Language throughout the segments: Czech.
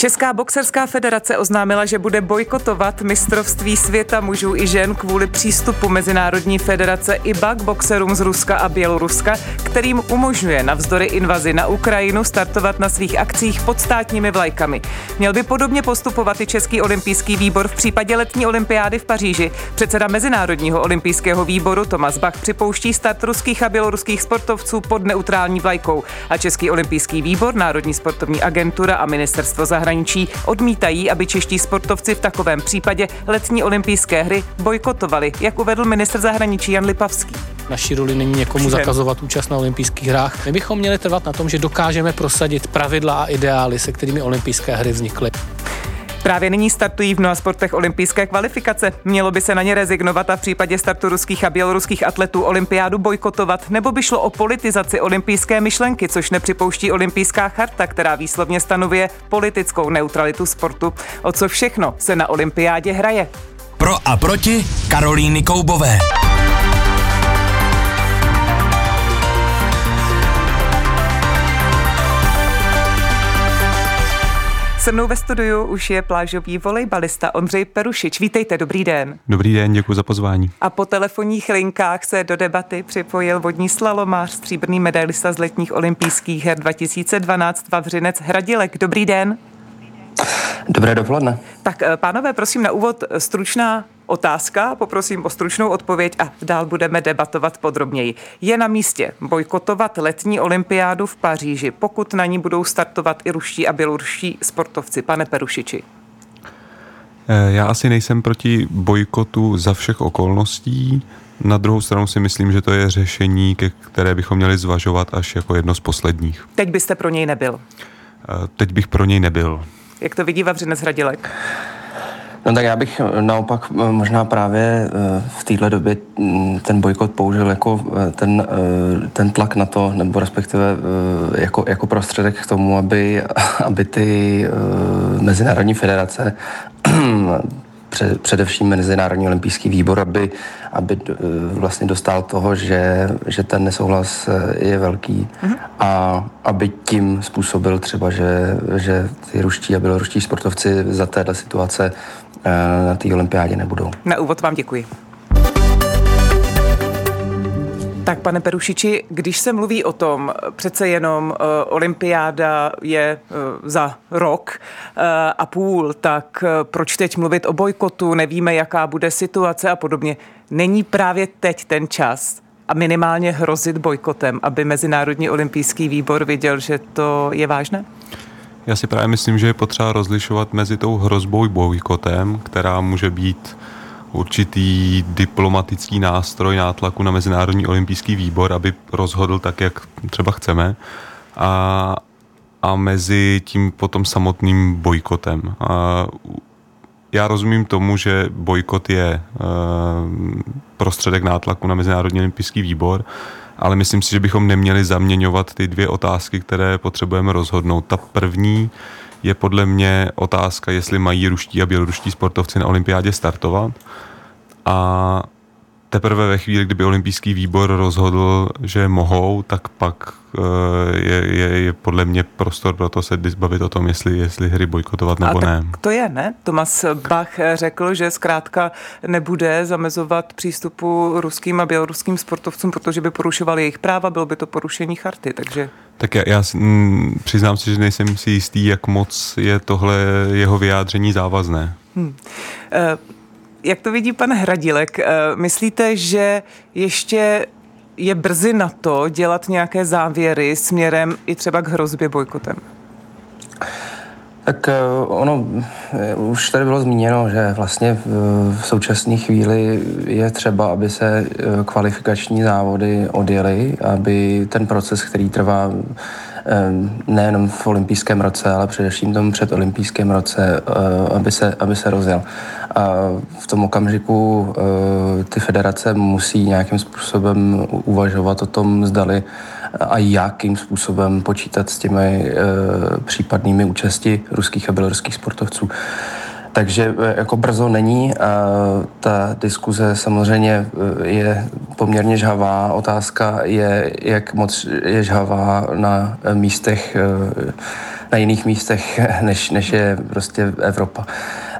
Česká boxerská federace oznámila, že bude bojkotovat mistrovství světa mužů i žen kvůli přístupu Mezinárodní federace IBA k boxerům z Ruska a Běloruska, kterým umožňuje navzdory invazi na Ukrajinu startovat na svých akcích pod státními vlajkami. Měl by podobně postupovat i Český olympijský výbor v případě letní olympiády v Paříži. Předseda Mezinárodního olympijského výboru Tomas Bach připouští start ruských a běloruských sportovců pod neutrální vlajkou a Český olympijský výbor, Národní sportovní agentura a ministerstvo zahraničí zahraničí odmítají, aby čeští sportovci v takovém případě letní olympijské hry bojkotovali, jak uvedl ministr zahraničí Jan Lipavský. Naší roli není někomu zakazovat účast na olympijských hrách. My bychom měli trvat na tom, že dokážeme prosadit pravidla a ideály, se kterými olympijské hry vznikly. Právě nyní startují v mnoha sportech olympijské kvalifikace. Mělo by se na ně rezignovat a v případě startu ruských a běloruských atletů olympiádu bojkotovat, nebo by šlo o politizaci olympijské myšlenky, což nepřipouští olympijská charta, která výslovně stanovuje politickou neutralitu sportu. O co všechno se na olympiádě hraje? Pro a proti Karolíny Koubové. Se mnou ve studiu už je plážový volejbalista Ondřej Perušič. Vítejte, dobrý den. Dobrý den, děkuji za pozvání. A po telefonních linkách se do debaty připojil vodní slalomář, stříbrný medailista z letních olympijských her 2012 Vavřinec Hradilek. Dobrý den. Dobré dopoledne. Tak eh, pánové, prosím na úvod stručná otázka, poprosím o stručnou odpověď a dál budeme debatovat podrobněji. Je na místě bojkotovat letní olympiádu v Paříži, pokud na ní budou startovat i ruští a běloruští sportovci. Pane Perušiči. Eh, já asi nejsem proti bojkotu za všech okolností. Na druhou stranu si myslím, že to je řešení, které bychom měli zvažovat až jako jedno z posledních. Teď byste pro něj nebyl? Eh, teď bych pro něj nebyl. Jak to vidí Vavřinec Hradilek? No tak já bych eh, naopak eh, možná právě eh, v téhle době mm, ten bojkot použil jako ten, ten tlak na to, nebo respektive jako, jako prostředek k tomu, aby, aby ty mezinárodní federace především Mezinárodní olympijský výbor, aby, aby vlastně dostal toho, že, že ten nesouhlas je velký mm-hmm. a aby tím způsobil třeba, že, že ty ruští a běloruští sportovci za této situace Eh, na té olympiádě nebudou. Na úvod vám děkuji. Tak, pane Perušiči, když se mluví o tom, přece jenom uh, olympiáda je uh, za rok uh, a půl, tak uh, proč teď mluvit o bojkotu, nevíme, jaká bude situace a podobně. Není právě teď ten čas a minimálně hrozit bojkotem, aby Mezinárodní olympijský výbor viděl, že to je vážné? Já si právě myslím, že je potřeba rozlišovat mezi tou hrozbou bojkotem, která může být určitý diplomatický nástroj nátlaku na Mezinárodní olympijský výbor, aby rozhodl tak, jak třeba chceme, a, a mezi tím potom samotným bojkotem. A já rozumím tomu, že bojkot je uh, prostředek nátlaku na Mezinárodní olympijský výbor, ale myslím si, že bychom neměli zaměňovat ty dvě otázky, které potřebujeme rozhodnout. Ta první je podle mě otázka, jestli mají ruští a běloruští sportovci na olympiádě startovat. A teprve ve chvíli, kdyby olympijský výbor rozhodl, že mohou, tak pak eh, je, je, je podle mě prostor pro to se bavit o tom, jestli, jestli hry bojkotovat nebo a ne. to je, ne? Tomas Bach řekl, že zkrátka nebude zamezovat přístupu ruským a běloruským sportovcům, protože by porušovali jejich práva, bylo by to porušení charty, takže... Tak já, já m, přiznám si, že nejsem si jistý, jak moc je tohle jeho vyjádření závazné. Hmm. Uh, jak to vidí pan Hradilek? Eh, myslíte, že ještě je brzy na to dělat nějaké závěry směrem i třeba k hrozbě bojkotem? Tak eh, ono eh, už tady bylo zmíněno, že vlastně v současné chvíli je třeba, aby se kvalifikační závody odjely, aby ten proces, který trvá nejenom v olympijském roce, ale především tom před olympijském roce, aby se, aby se rozjel. A v tom okamžiku eh, ty federace musí nějakým způsobem uvažovat o tom, zdali a jakým způsobem počítat s těmi eh, případnými účasti ruských a běloruských sportovců. Takže eh, jako brzo není. A ta diskuze samozřejmě je poměrně žhavá. Otázka je, jak moc je žhavá na místech na jiných místech, než, než je prostě Evropa.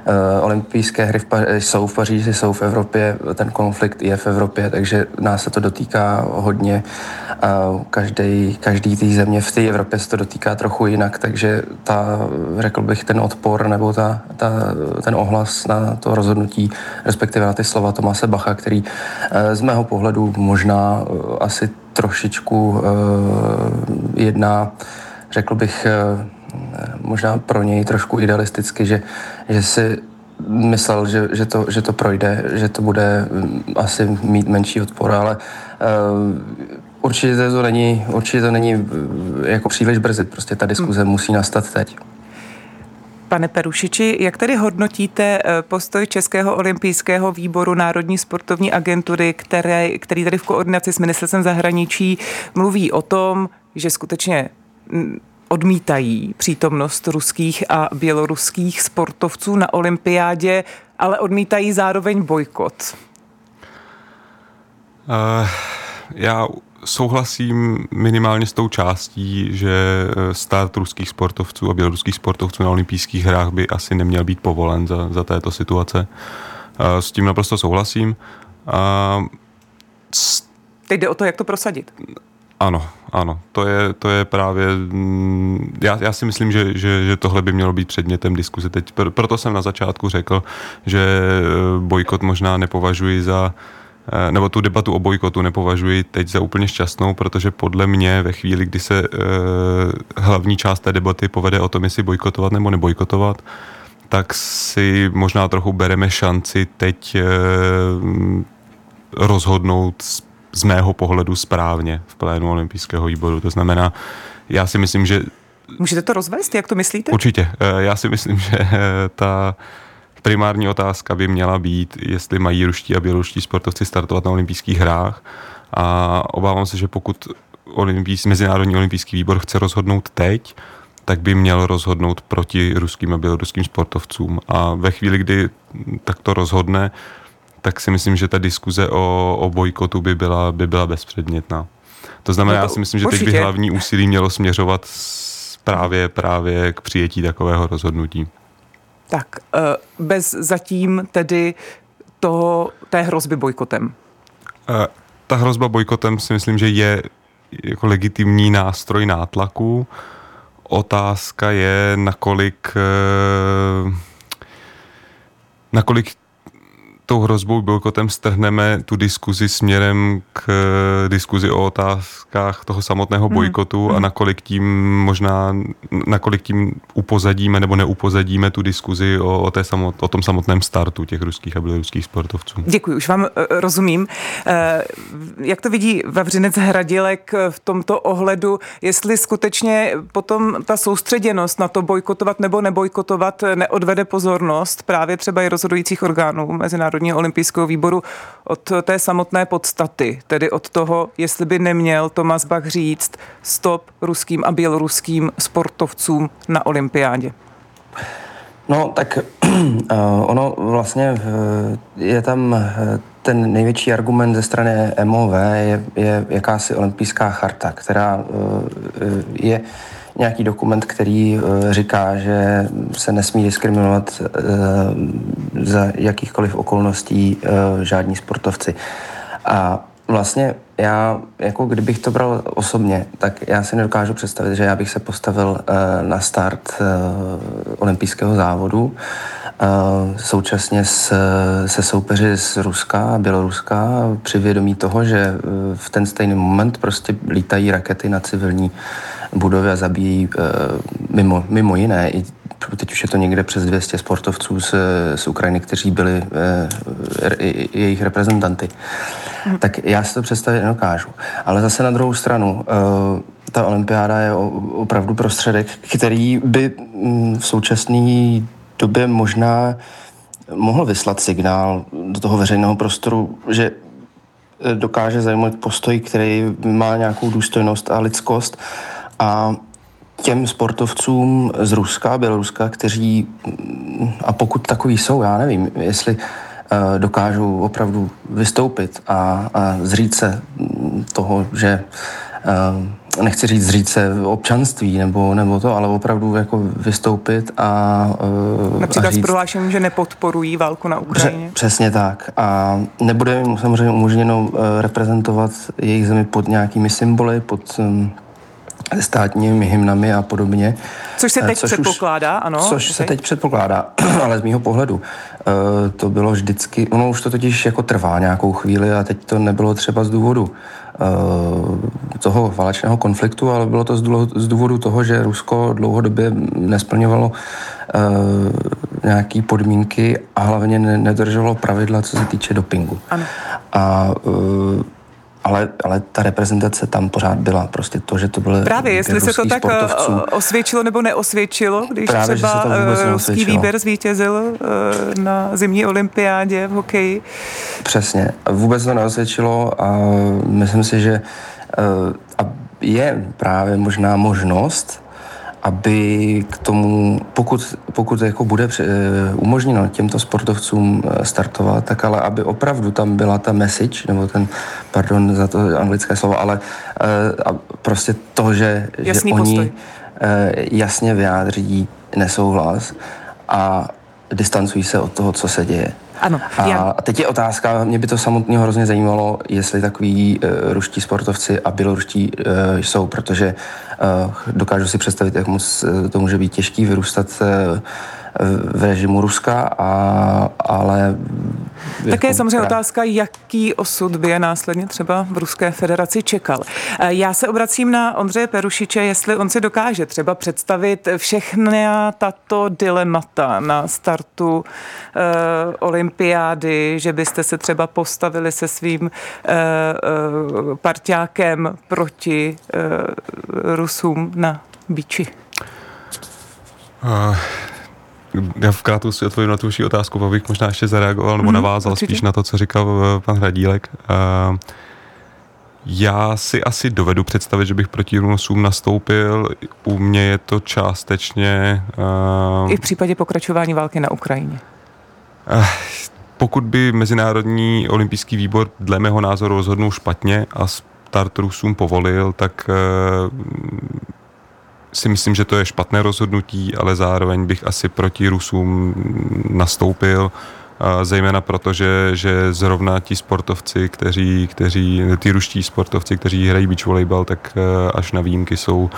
Uh, olympijské hry v Paři- jsou v Paříži, jsou v Evropě, ten konflikt je v Evropě, takže nás se to dotýká hodně. Každý, každý té země v té Evropě se to dotýká trochu jinak, takže ta, řekl bych, ten odpor nebo ta, ta, ten ohlas na to rozhodnutí, respektive na ty slova Tomase Bacha, který uh, z mého pohledu možná asi trošičku jedná, řekl bych, možná pro něj trošku idealisticky, že, že si myslel, že, že, to, že to projde, že to bude mm, asi mít menší odpor, ale uh, určitě to není, určitě to není eh, jako příliš brzy, prostě ta diskuze hmm. musí nastat teď. Pane Perušiči, jak tedy hodnotíte eh, postoj Českého olympijského výboru Národní sportovní agentury, které, který tady v koordinaci s ministerstvem zahraničí mluví o tom, že skutečně mm, odmítají přítomnost ruských a běloruských sportovců na olympiádě, ale odmítají zároveň bojkot. Uh, já souhlasím minimálně s tou částí, že eh, start ruských sportovců a běloruských sportovců na olympijských hrách by asi neměl být povolen za, za této situace. Uh, s tím naprosto souhlasím. Uh, Teď jde o to, jak to prosadit. Ano, ano, to je, to je právě, mm, já, já si myslím, že, že, že tohle by mělo být předmětem diskuze teď. Proto jsem na začátku řekl, že eh, bojkot možná nepovažuji za, eh, nebo tu debatu o bojkotu nepovažuji teď za úplně šťastnou, protože podle mě ve chvíli, kdy se eh, hlavní část té debaty povede o tom, jestli bojkotovat nebo nebojkotovat, tak si možná trochu bereme šanci teď rozhodnout z mého pohledu správně v plénu olympijského výboru. To znamená, já si myslím, že... Můžete to rozvést? Jak to myslíte? Určitě. Eh, já si myslím, že eh, ta primární otázka by měla být, jestli mají ruští a běloruští sportovci startovat na olympijských hrách. A obávám se, že pokud olympijský, Mezinárodní olympijský výbor chce rozhodnout teď, tak by měl rozhodnout proti ruským a běloruským sportovcům. A ve chvíli, kdy takto rozhodne, tak si myslím, že ta diskuze o, o bojkotu by byla, by byla bezpředmětná. To znamená, no to, já si myslím, že určitě. teď by hlavní úsilí mělo směřovat právě, právě k přijetí takového rozhodnutí. Tak, eh, bez zatím tedy toho, té hrozby bojkotem. Eh, ta hrozba bojkotem si myslím, že je jako legitimní nástroj nátlaku. Otázka je, nakolik eh, nakolik tou hrozbou bojkotem strhneme tu diskuzi směrem k eh, diskuzi o otázkách toho samotného hmm. bojkotu hmm. a nakolik tím možná, nakolik tím upozadíme nebo neupozadíme tu diskuzi o, o, té samot, o tom samotném startu těch ruských a běloruských sportovců. Děkuji, už vám eh, rozumím. Eh, jak to vidí Vavřinec Hradilek v tomto ohledu, jestli skutečně potom ta soustředěnost na to bojkotovat nebo nebojkotovat neodvede pozornost právě třeba i rozhodujících orgánů mezinárodních Mezinárodního olympijského výboru od té samotné podstaty, tedy od toho, jestli by neměl Tomas Bach říct stop ruským a běloruským sportovcům na olympiádě? No, tak ono vlastně eh, je tam eh, ten největší argument ze strany MOV je, je jakási olympijská charta, která eh, je nějaký dokument, který uh, říká, že se nesmí diskriminovat uh, za jakýchkoliv okolností uh, žádní sportovci. A vlastně já, jako kdybych to bral osobně, tak já si nedokážu představit, že já bych se postavil na start olympijského závodu současně s, se soupeři z Ruska a Běloruska při vědomí toho, že v ten stejný moment prostě lítají rakety na civilní budovy a zabíjí uh, mimo, mimo jiné i teď už je to někde přes 200 sportovců z, z Ukrajiny, kteří byli uh, jejich reprezentanty. Hmm. Tak já si to představit nedokážu. Ale zase na druhou stranu, uh, ta olympiáda je opravdu prostředek, který by mm, v současné době možná mohl vyslat signál do toho veřejného prostoru, že dokáže zajmout postoj, který má nějakou důstojnost a lidskost a těm sportovcům z Ruska, Běloruska, kteří, a pokud takový jsou, já nevím, jestli uh, dokážou opravdu vystoupit a, a zřít se toho, že uh, nechci říct zříct se občanství nebo, nebo to, ale opravdu jako vystoupit a uh, Například a říct, s prohlášením, že nepodporují válku na Ukrajině. Pře- přesně tak. A nebude jim samozřejmě umožněno reprezentovat jejich zemi pod nějakými symboly, pod státními hymnami a podobně. Což se teď což předpokládá, už, ano. Což okay. se teď předpokládá, ale z mýho pohledu uh, to bylo vždycky, ono už to totiž jako trvá nějakou chvíli a teď to nebylo třeba z důvodu Eh, toho válečného konfliktu, ale bylo to z důvodu toho, že Rusko dlouhodobě nesplňovalo eh, nějaké podmínky a hlavně nedržovalo pravidla, co se týče dopingu. Ano. A eh, ale, ale ta reprezentace tam pořád byla. Prostě to, že to bylo Právě, jestli se to tak sportovců. osvědčilo nebo neosvědčilo, když Právě, třeba ruský výběr zvítězil na zimní olympiádě v hokeji. Přesně. Vůbec to neosvědčilo a myslím si, že je právě možná možnost, aby k tomu, pokud, pokud jako bude uh, umožněno těmto sportovcům eh, startovat, tak ale aby opravdu tam byla ta message, nebo ten, pardon za to anglické slovo, ale a prostě to, že, že oni uh, jasně vyjádří nesouhlas a distancují se od toho, co se děje. Ano. A teď je otázka, mě by to samotně hrozně zajímalo, jestli takový uh, ruští sportovci a běloruští uh, jsou, protože uh, dokážu si představit, jak moc to může být těžký vyrůstat uh, v režimu Ruska, a, ale... Také je samozřejmě otázka, jaký osud by je následně třeba v Ruské federaci čekal. Eh, já se obracím na Ondřeje Perušiče, jestli on si dokáže třeba představit všechny tato dilemata na startu uh, olympiády, že byste se třeba postavili se svým uh, uh, parťákem proti uh, Rusům na biči. Uh, já v si odpovím na tu vaši otázku, abych možná ještě zareagoval nebo mm-hmm, navázal určitě. spíš na to, co říkal eh, pan Hradílek. Uh, já si asi dovedu představit, že bych proti Rusům nastoupil. U mě je to částečně... Uh, I v případě pokračování války na Ukrajině. Uh, pokud by Mezinárodní olympijský výbor dle mého názoru rozhodnul špatně a start Rusům povolil, tak uh, si myslím, že to je špatné rozhodnutí, ale zároveň bych asi proti Rusům nastoupil, zejména proto, že, že zrovna ti sportovci, kteří, kteří, ty ruští sportovci, kteří hrají beach volleyball, tak e, až na výjimky jsou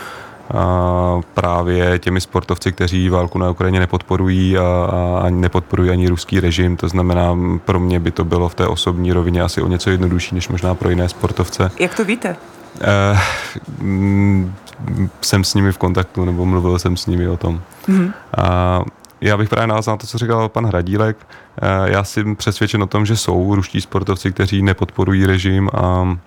právě těmi sportovci, kteří válku na Ukrajině nepodporují a, a nepodporují ani ruský režim. To znamená, pro mě by to bylo v té osobní rovině asi o něco jednodušší, než možná pro jiné sportovce. Jak to víte? Uh, jsem s nimi v kontaktu, nebo mluvil jsem s nimi o tom. Mm-hmm. A já bych právě navázal na to, co říkal pan Hradílek. Uh, já jsem přesvědčen o tom, že jsou ruští sportovci, kteří nepodporují režim a,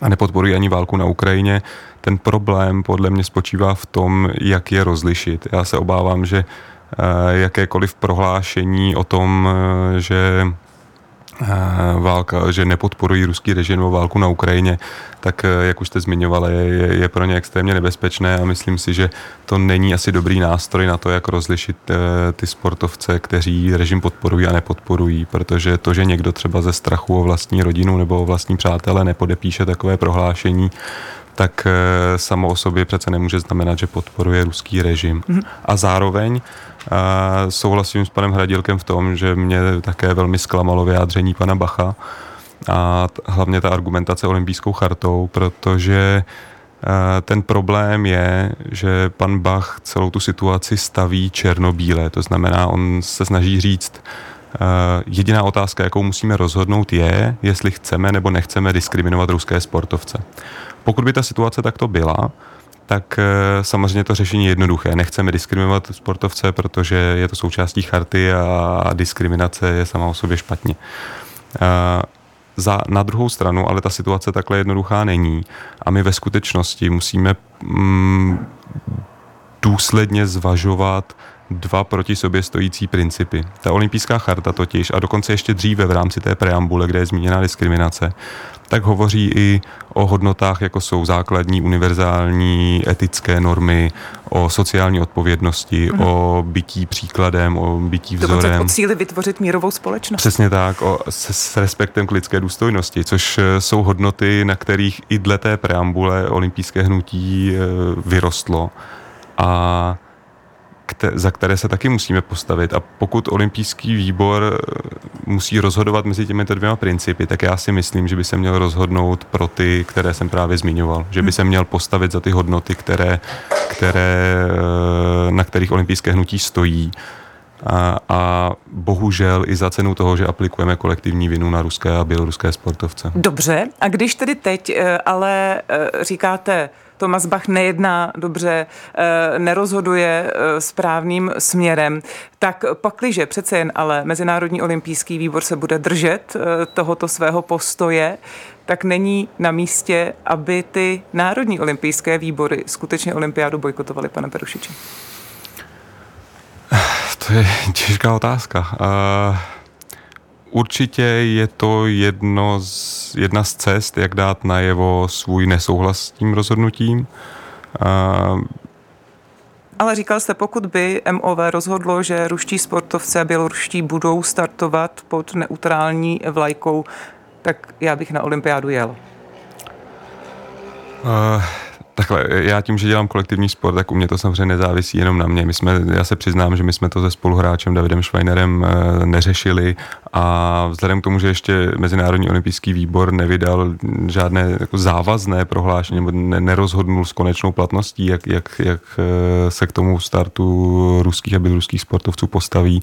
a nepodporují ani válku na Ukrajině. Ten problém podle mě spočívá v tom, jak je rozlišit. Já se obávám, že uh, jakékoliv prohlášení o tom, že Eh, válka, že nepodporují ruský režim nebo válku na Ukrajině, tak eh, jak už jste zmiňovali, je, je pro ně extrémně nebezpečné a myslím si, že to není asi dobrý nástroj na to, jak rozlišit eh, ty sportovce, kteří režim podporují a nepodporují, protože to, že někdo třeba ze strachu o vlastní rodinu nebo o vlastní přátele nepodepíše takové prohlášení, tak samo o sobě přece nemůže znamenat, že podporuje ruský režim. Mm-hmm. A zároveň a souhlasím s panem Hradilkem v tom, že mě také velmi zklamalo vyjádření pana Bacha a hlavně ta argumentace olympijskou chartou, protože ten problém je, že pan Bach celou tu situaci staví černobíle, to znamená, on se snaží říct, jediná otázka, jakou musíme rozhodnout, je, jestli chceme nebo nechceme diskriminovat ruské sportovce. Pokud by ta situace takto byla, tak eh, samozřejmě to řešení je jednoduché. Nechceme diskriminovat sportovce, protože je to součástí charty a diskriminace je sama o sobě špatně. Eh, za, na druhou stranu, ale ta situace takhle jednoduchá není a my ve skutečnosti musíme mm, důsledně zvažovat dva proti sobě stojící principy. Ta olympijská charta totiž, a dokonce ještě dříve v rámci té preambule, kde je zmíněna diskriminace, tak hovoří i o hodnotách, jako jsou základní, univerzální, etické normy, o sociální odpovědnosti, mm. o bytí příkladem, o bytí vzorem. Dokonce o cíli vytvořit mírovou společnost. Přesně tak, o, s, s respektem k lidské důstojnosti, což eh, jsou hodnoty, na kterých i dle té preambule olympijské hnutí eh, vyrostlo. A za které se taky musíme postavit. A pokud olympijský výbor eh, musí rozhodovat mezi těmito dvěma principy, tak já si myslím, že by se měl rozhodnout pro ty, které jsem právě zmiňoval. Že by se měl postavit za ty hodnoty, které, které, eh, na kterých olympijské hnutí stojí. A, a bohužel i za cenu toho, že aplikujeme kolektivní vinu na ruské a běloruské sportovce. Dobře, a když tedy teď eh, ale říkáte, Tomas Bach nejedná dobře, eh, nerozhoduje eh, správným směrem, tak pakliže přece jen ale Mezinárodní olympijský výbor se bude držet eh, tohoto svého postoje, tak není na místě, aby ty národní olympijské výbory skutečně olympiádu bojkotovaly, pane Perušiči? To je těžká otázka. Uh... Určitě je to jedno z, jedna z cest, jak dát najevo svůj nesouhlas s tím rozhodnutím. Uh, ale říkal jste, pokud by MOV rozhodlo, že ruští sportovci a běloruští budou startovat pod neutrální vlajkou, tak já bych na olympiádu jel. Uh, Takhle, já tím, že dělám kolektivní sport, tak u mě to samozřejmě nezávisí jenom na mě. My jsme, já se přiznám, že my jsme to se spoluhráčem Davidem Schweinerem eh, neřešili a vzhledem k tomu, že ještě Mezinárodní olympijský výbor nevydal žádné jako závazné prohlášení nebo nerozhodnul s konečnou platností, jak, jak, jak eh, se k tomu startu ruských a běloruských sportovců postaví,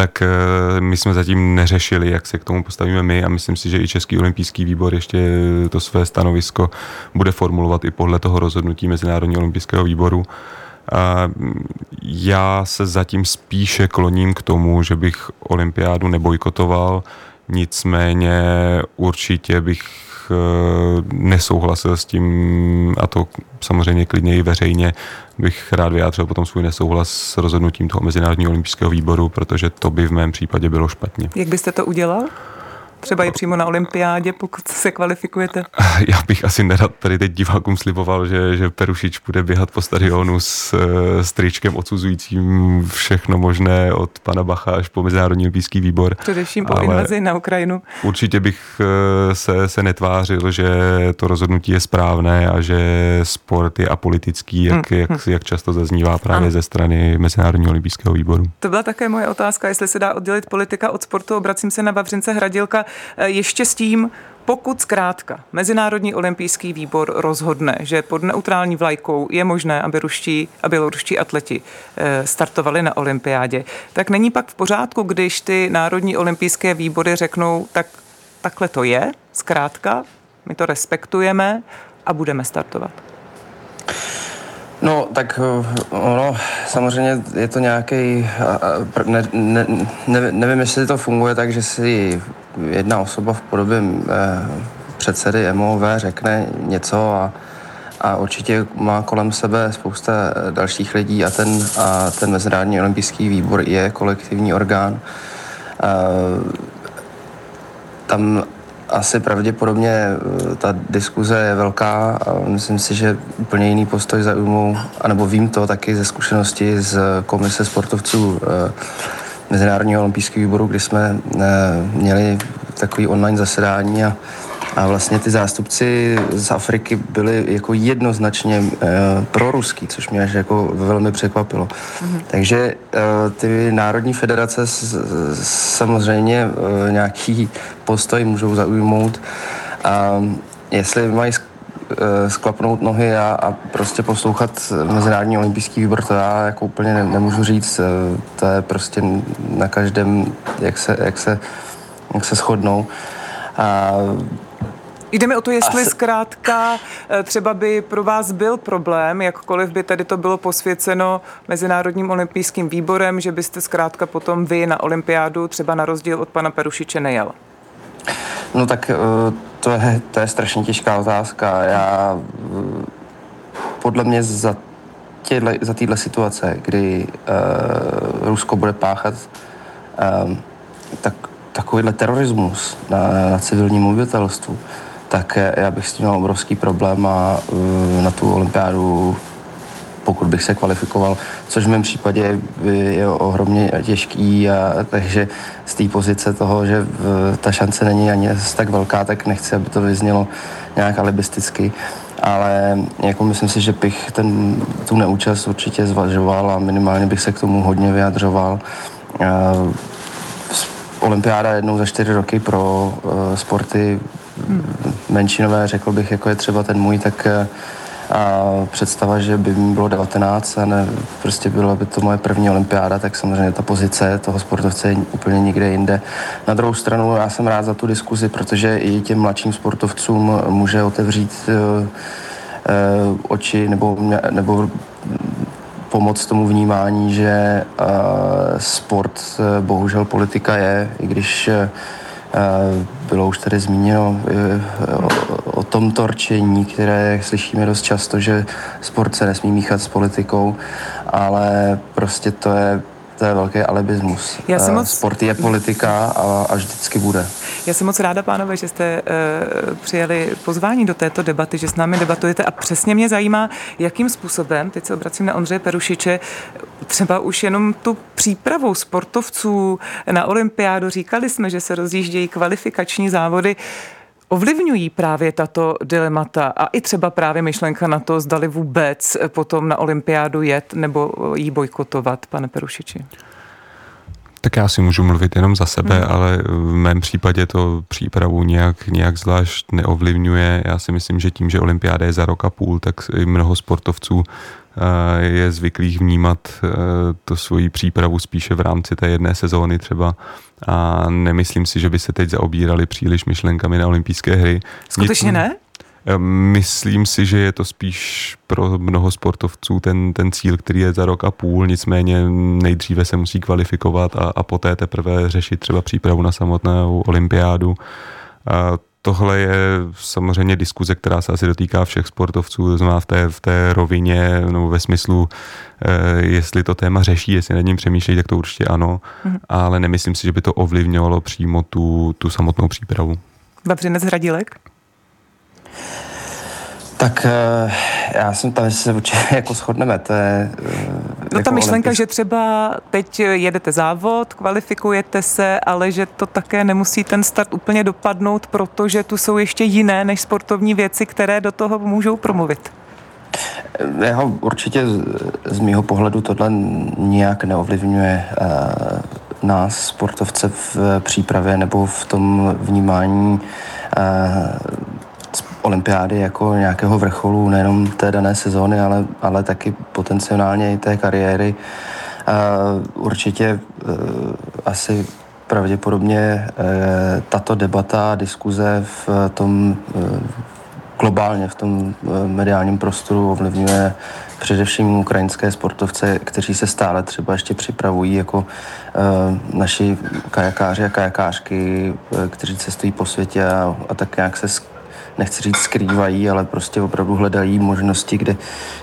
tak eh, my jsme zatím neřešili, jak se k tomu postavíme my a myslím si, že i Český olympijský výbor ještě to své stanovisko bude formulovat i podle toho rozhodnutí Mezinárodního olympijského výboru. A já se zatím spíše kloním k tomu, že bych olympiádu nebojkotoval, nicméně určitě bych Eh, nesouhlasil s tím, a to samozřejmě klidně i veřejně, bych rád vyjádřil potom svůj nesouhlas s rozhodnutím toho Mezinárodního olympijského výboru, protože to by v mém případě bylo špatně. Jak byste to udělal? Třeba i přímo na olympiádě, pokud se kvalifikujete? Já bych asi nerad tady teď divákům sliboval, že, že Perušič bude běhat po stadionu s, eh, s tričkem odsuzujícím všechno možné od pana Bacha až po Mezinárodní olympijský výbor. Především po invazi na Ukrajinu. Určitě bych eh, se, se netvářil, že to rozhodnutí je správné a že sport je apolitický, jak, hmm. jak, hm. jak často zaznívá právě ano. ze strany Mezinárodního olympijského výboru. To byla také moje otázka, jestli se dá oddělit politika od sportu. Obracím se na Vavřince Hradilka. Eh, ještě s tím, pokud zkrátka Mezinárodní olympijský výbor rozhodne, že pod neutrální vlajkou je možné, aby ruští a běloruští atleti eh, startovali na olympiádě, tak není pak v pořádku, když ty národní olympijské výbory řeknou, tak takhle to je, zkrátka, my to respektujeme a budeme startovat. No, tak eh, ono, samozřejmě je to nějaký, ne, ne, ne, nevím, jestli to funguje tak, že si jedna osoba v podobě eh, předsedy MOV řekne něco a, a určitě má kolem sebe spousta eh, dalších lidí a ten, a ten Mezinárodní olympijský výbor je kolektivní orgán. Tam asi pravděpodobně eh, ta diskuze je velká a myslím si, že úplně jiný postoj zaujmou, anebo vím to taky ze zkušenosti z komise sportovců eh, Mezinárodního olympijského výboru, kdy jsme eh, měli takový online zasedání a a vlastně ty zástupci z Afriky byli jako jednoznačně e, proruský, což mě až jako velmi překvapilo. Mm-hmm. Takže e, ty národní federace s, samozřejmě e, nějaký postoj můžou zaujmout. A jestli mají sklapnout nohy a, a prostě poslouchat Mezinárodní olympijský výbor, to já jako úplně ne, nemůžu říct. To je prostě na každém, jak se, jak se, jak se shodnou. A Jde mi o to, jestli Asi... zkrátka eh, třeba by pro vás byl problém, jakkoliv by tady to bylo posvěceno Mezinárodním olympijským výborem, že byste zkrátka potom vy na olympiádu třeba na rozdíl od pana Perušiče nejel. No tak eh, to je, to je strašně těžká otázka. Já eh, podle mě za těhle, za téhle situace, kdy uh, Rusko bude páchat uh, tak, takovýhle terorismus na, na civilním obyvatelstvu, tak já bych s tím měl obrovský problém a uh, na tu olympiádu pokud bych se kvalifikoval, což v mém případě je ohromně těžký, a, takže z té pozice toho, že ta šance není ani tak velká, tak nechci, aby to vyznělo nějak alibisticky, ale jako myslím si, že bych ten, tu neúčast určitě zvažoval a minimálně bych se k tomu hodně vyjadřoval. Olympiáda jednou za čtyři roky pro uh, sporty menšinové, řekl bych, jako je třeba ten můj, tak uh, a představa, že by mi bylo 19 a ne, prostě bylo by to moje první olympiáda, tak samozřejmě ta pozice toho sportovce je úplně někde jinde. Na druhou stranu já jsem rád za tu diskuzi, protože i těm mladším sportovcům může otevřít uh, uh, oči nebo, nebo pomoct tomu vnímání, že uh, sport bohužel politika je, i když bylo už tady zmíněno o, o tomto rčení, které slyšíme dost často, že sport se nesmí míchat s politikou, ale prostě to je to je velký alibismus. Já jsem moc... Sport je politika a, a vždycky bude. Já jsem moc ráda, pánové, že jste uh, přijali pozvání do této debaty, že s námi debatujete a přesně mě zajímá, jakým způsobem, teď se obracím na Ondřeje Perušiče, třeba už jenom tu přípravu sportovců na olympiádu, říkali jsme, že se rozjíždějí kvalifikační závody, ovlivňují právě tato dilemata a i třeba právě myšlenka na to, zdali vůbec potom na olympiádu jet nebo jí bojkotovat, pane Perušiči? Tak já si můžu mluvit jenom za sebe, hmm. ale v mém případě to přípravu nějak, nějak zvlášť neovlivňuje. Já si myslím, že tím, že olympiáda je za rok a půl, tak i mnoho sportovců je zvyklých vnímat eh, to svoji přípravu spíše v rámci té jedné sezóny třeba a nemyslím si, že by se teď zaobírali příliš myšlenkami na olympijské hry. Skutečně ne? Myslím si, že je to spíš pro mnoho sportovců ten, ten cíl, který je za rok a půl, nicméně nejdříve se musí kvalifikovat a, a poté teprve řešit třeba přípravu na samotnou olympiádu. A tohle je samozřejmě diskuze, která se asi dotýká všech sportovců, to znamená v té, v té rovině, nebo ve smyslu, eh, jestli to téma řeší, jestli nad ním přemýšlejí, tak to určitě ano, mm. ale nemyslím si, že by to ovlivňovalo přímo tu, tu samotnou přípravu. Vavřinec Hradilek? Tak eh, já jsem tam, jestli se určitě jako shodneme, to je... Eh, no jako ta myšlenka, že třeba teď jedete závod, kvalifikujete se, ale že to také nemusí ten start úplně dopadnout, protože tu jsou ještě jiné než sportovní věci, které do toho můžou promluvit. Jeho určitě z mýho pohledu tohle nijak neovlivňuje uh, nás, sportovce v přípravě nebo v tom vnímání uh, olympiády jako nějakého vrcholu nejenom té dané sezóny, ale, ale taky potenciálně i té kariéry. Uh, určitě uh, asi pravděpodobně uh, tato debata, diskuze v tom globálně v tom mediálním prostoru ovlivňuje především ukrajinské sportovce, kteří se stále třeba ještě připravují jako uh, naši kajakáři a kajakářky, kteří cestují po světě a, a tak nějak se nechci říct skrývají, ale prostě opravdu hledají možnosti, kde,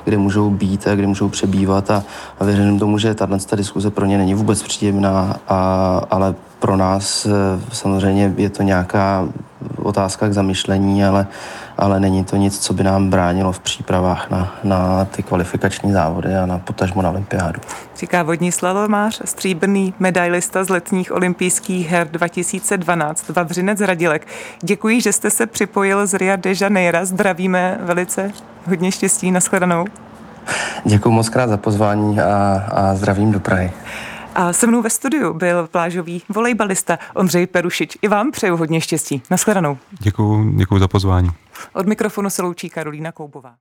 kde můžou být a kde můžou přebývat. A, a věřím tomu, že tato diskuze pro ně není vůbec příjemná, a, ale pro nás eh, samozřejmě je to nějaká otázka k zamyšlení, ale, ale není to nic, co by nám bránilo v přípravách na, na ty kvalifikační závody a na potažmo na olympiádu. Říká vodní slalomář, stříbrný medailista z letních olympijských her 2012, Vavřinec Radilek. Děkuji, že jste se připojil z Ria de Janeiro. Zdravíme velice, hodně štěstí, nashledanou. Děkuji moc krát za pozvání a, a zdravím do Prahy. A se mnou ve studiu byl plážový volejbalista Ondřej Perušič. I vám přeju hodně štěstí. Naschledanou. Děkuji, děkuji za pozvání. Od mikrofonu se loučí Karolína Koubová.